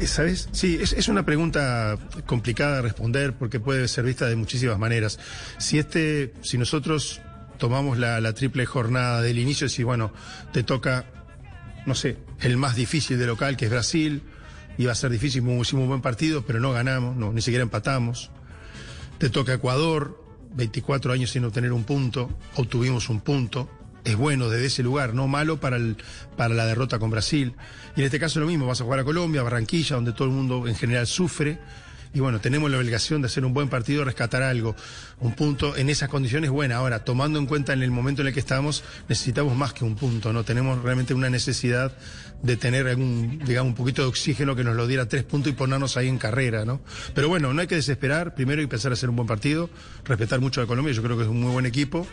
Eh, ¿Sabes? Sí, es, es una pregunta complicada de responder porque puede ser vista de muchísimas maneras. Si este, si nosotros tomamos la, la triple jornada del inicio, si bueno, te toca, no sé, el más difícil de local, que es Brasil, iba a ser difícil, hicimos un buen partido, pero no ganamos, no, ni siquiera empatamos. Te toca Ecuador, 24 años sin obtener un punto, obtuvimos un punto. Es bueno desde ese lugar, no malo para, el, para la derrota con Brasil. Y en este caso lo mismo, vas a jugar a Colombia, Barranquilla, donde todo el mundo en general sufre. Y bueno, tenemos la obligación de hacer un buen partido, rescatar algo. Un punto en esas condiciones buena. Ahora, tomando en cuenta en el momento en el que estamos, necesitamos más que un punto, ¿no? Tenemos realmente una necesidad de tener algún, digamos, un poquito de oxígeno que nos lo diera tres puntos y ponernos ahí en carrera, ¿no? Pero bueno, no hay que desesperar. Primero hay que empezar a hacer un buen partido, respetar mucho a Colombia. Yo creo que es un muy buen equipo.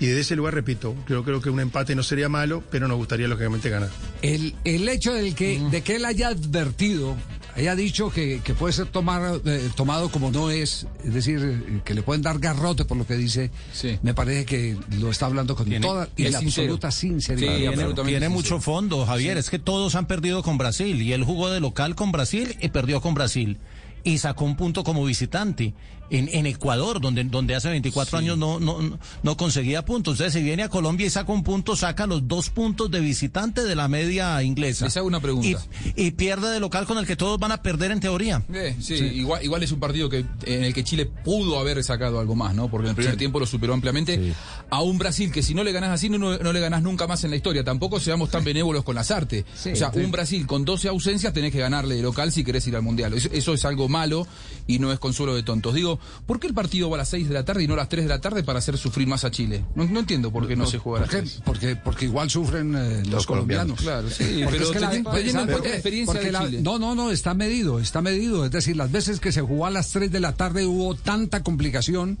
Y desde ese lugar, repito, creo, creo que un empate no sería malo, pero nos gustaría lógicamente ganar. El, el hecho del que, de que él haya advertido, haya dicho que, que puede ser tomar, eh, tomado como no es, es decir, que le pueden dar garrote por lo que dice, Sí. me parece que lo está hablando con Tiene- toda y es la sincero. absoluta sinceridad. Sí, Tiene, absolutamente tiene sincero. mucho fondo, Javier. Es que todos han perdido con Brasil. Y él jugó de local con Brasil y perdió con Brasil. Y sacó un punto como visitante en, en Ecuador, donde, donde hace 24 años no, no, no- conseguía puntos. Entonces, si viene a Colombia y saca un punto, saca los dos puntos de visitante de la media inglesa. Les hago una pregunta. Y, y pierde de local con el que todos van a perder en teoría. Eh, sí, Igual, igual es un partido que en el que Chile pudo haber sacado algo más, ¿no? Porque en el primer tiempo lo superó ampliamente a un Brasil que si no le ganás así no, no le ganás nunca más en la historia. Tampoco seamos tan benévolos con las artes. O sea, un Brasil con 12 ausencias tenés que ganarle de local si querés ir al Mundial. Eso, eso es algo malo y no es consuelo de tontos. Digo, ¿por qué el partido va a las 6 de la tarde y no a las 3 de la tarde para hacer sufrir más a Chile? No, no entiendo por qué no, se juega a las ¿Por qué? 6. Porque, porque igual sufren eh, los, colombianos. Claro, sí, Porque pero es que la- teni- teniendo en pero- cuenta la experiencia porque de la- Chile. No, no, no, está medido, está medido. Es decir, las veces que se jugó a las 3 de la tarde hubo tanta complicación,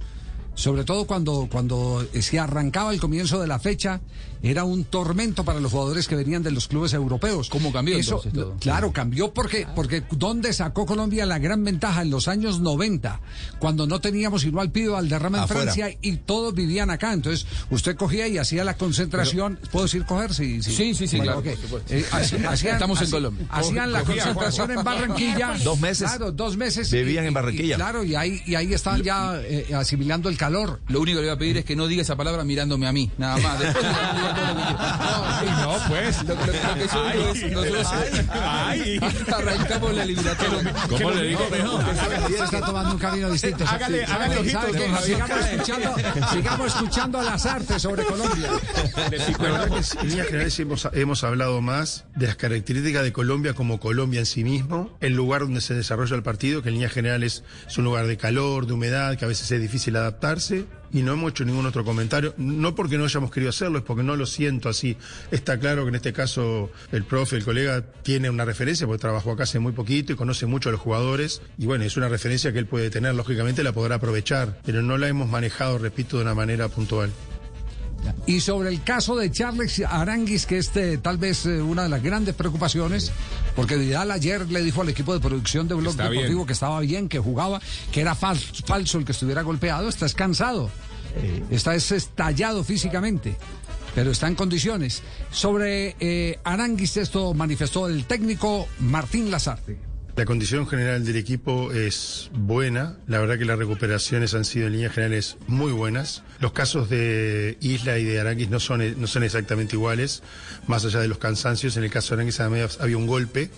sobre todo cuando, cuando se arrancaba el comienzo de la fecha, era un tormento para los jugadores que venían de los clubes europeos. ¿Cómo cambió Eso, todo? Claro, cambió porque, porque ¿dónde sacó Colombia la gran ventaja? En los años 90, cuando no teníamos sino al pido al derrama en Afuera. Francia y todos vivían acá. Entonces, usted cogía y hacía la concentración. ¿Puedo decir coger? Sí, sí. Sí, sí, sí, claro, ok. por supuesto. Eh, hacían- Estamos en Colombia. Hacían la concentración en Barranquilla. Dos meses. Claro, dos meses. Vivían Y- en Barranquilla. y claro, y ahí, y ahí estaban ya eh, asimilando el calor. Lo único que le voy a pedir es que no diga esa palabra mirándome a mí, nada más. Después. No, pues. Lo, lo- lo que yo digo es, nosotros arrancamos la eliminatoria. ¿Cómo le digo? Se está tomando un camino distinto. Hágale- hágale sigamos, escuchando, sigamos escuchando a las artes sobre Colombia. La verdad que sí, en líneas generales hemos, hemos hablado más de las características de Colombia como Colombia en sí mismo, el lugar donde se desarrolla el partido, que en líneas generales es un lugar de calor, de humedad, que a veces es difícil Y no hemos hecho ningún otro comentario, no porque no hayamos querido hacerlo, es porque no lo siento así. Está claro que en este caso el profe, el colega, tiene una referencia, porque trabajó acá hace muy poquito y conoce mucho a los jugadores. Y bueno, es una referencia que él puede tener, lógicamente la podrá aprovechar, pero no la hemos manejado, repito, de una manera puntual. Y sobre el caso de Charles Aranguis, que es eh, tal vez eh, una de las grandes preocupaciones, porque Vidal ayer le dijo al equipo de producción de Blog Está Deportivo bien. que estaba bien, que jugaba, que era fal- falso el que estuviera golpeado, está cansado, está es estallado físicamente. Pero está en condiciones. Sobre eh, Aranguis, esto manifestó el técnico Martín Lazarte. La condición general del equipo es buena. La verdad que las recuperaciones han sido en líneas generales muy buenas. Los casos de Isla y de Aranguis no son, no son exactamente iguales, más allá de los cansancios. En el caso de Aranguis había un golpe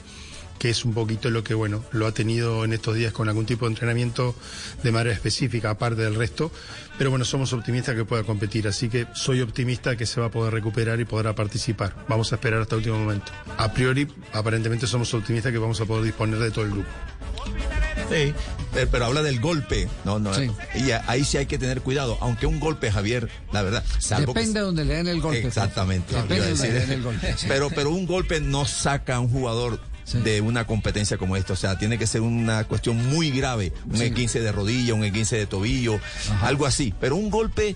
que es un poquito lo que, bueno, lo ha tenido en estos días con algún tipo de entrenamiento de manera específica, aparte del resto. Pero bueno, somos optimistas que pueda competir, así que soy optimista que se va a poder recuperar y podrá participar. Vamos a esperar hasta el último momento. A priori, aparentemente somos optimistas que vamos a poder disponer de todo el grupo. Sí, pero, pero habla del golpe. No, no. Sí. Y ahí sí hay que tener cuidado. Aunque un golpe, Javier, la verdad. Salvo que- Depende de donde le den el golpe. Exactamente. Depende iba a de donde decir. le den el golpe. sí. Pero, pero un golpe no saca a un jugador Sí. de una competencia como esta. O sea, tiene que ser una cuestión muy grave. Un Sí. E15 de rodilla, un E15 de tobillo, algo así. Pero un golpe,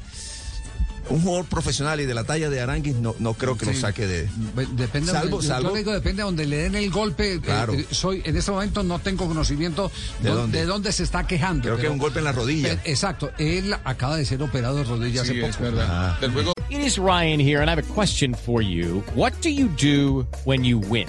un jugador profesional y de la talla de Aranguis no, no creo que lo saque de... Depende Salvo- donde, yo salvo- digo, depende de donde le den el golpe. eh, Claro. eh, soy, en este momento no tengo conocimiento ¿De don- dónde? de dónde se está quejando. Creo que pero- un golpe en la rodilla. pero- exacto. Él acaba de ser operado de rodilla hace es poco. verdad. Del juego It is Ryan here, and I have a question for you. What do you do when you win?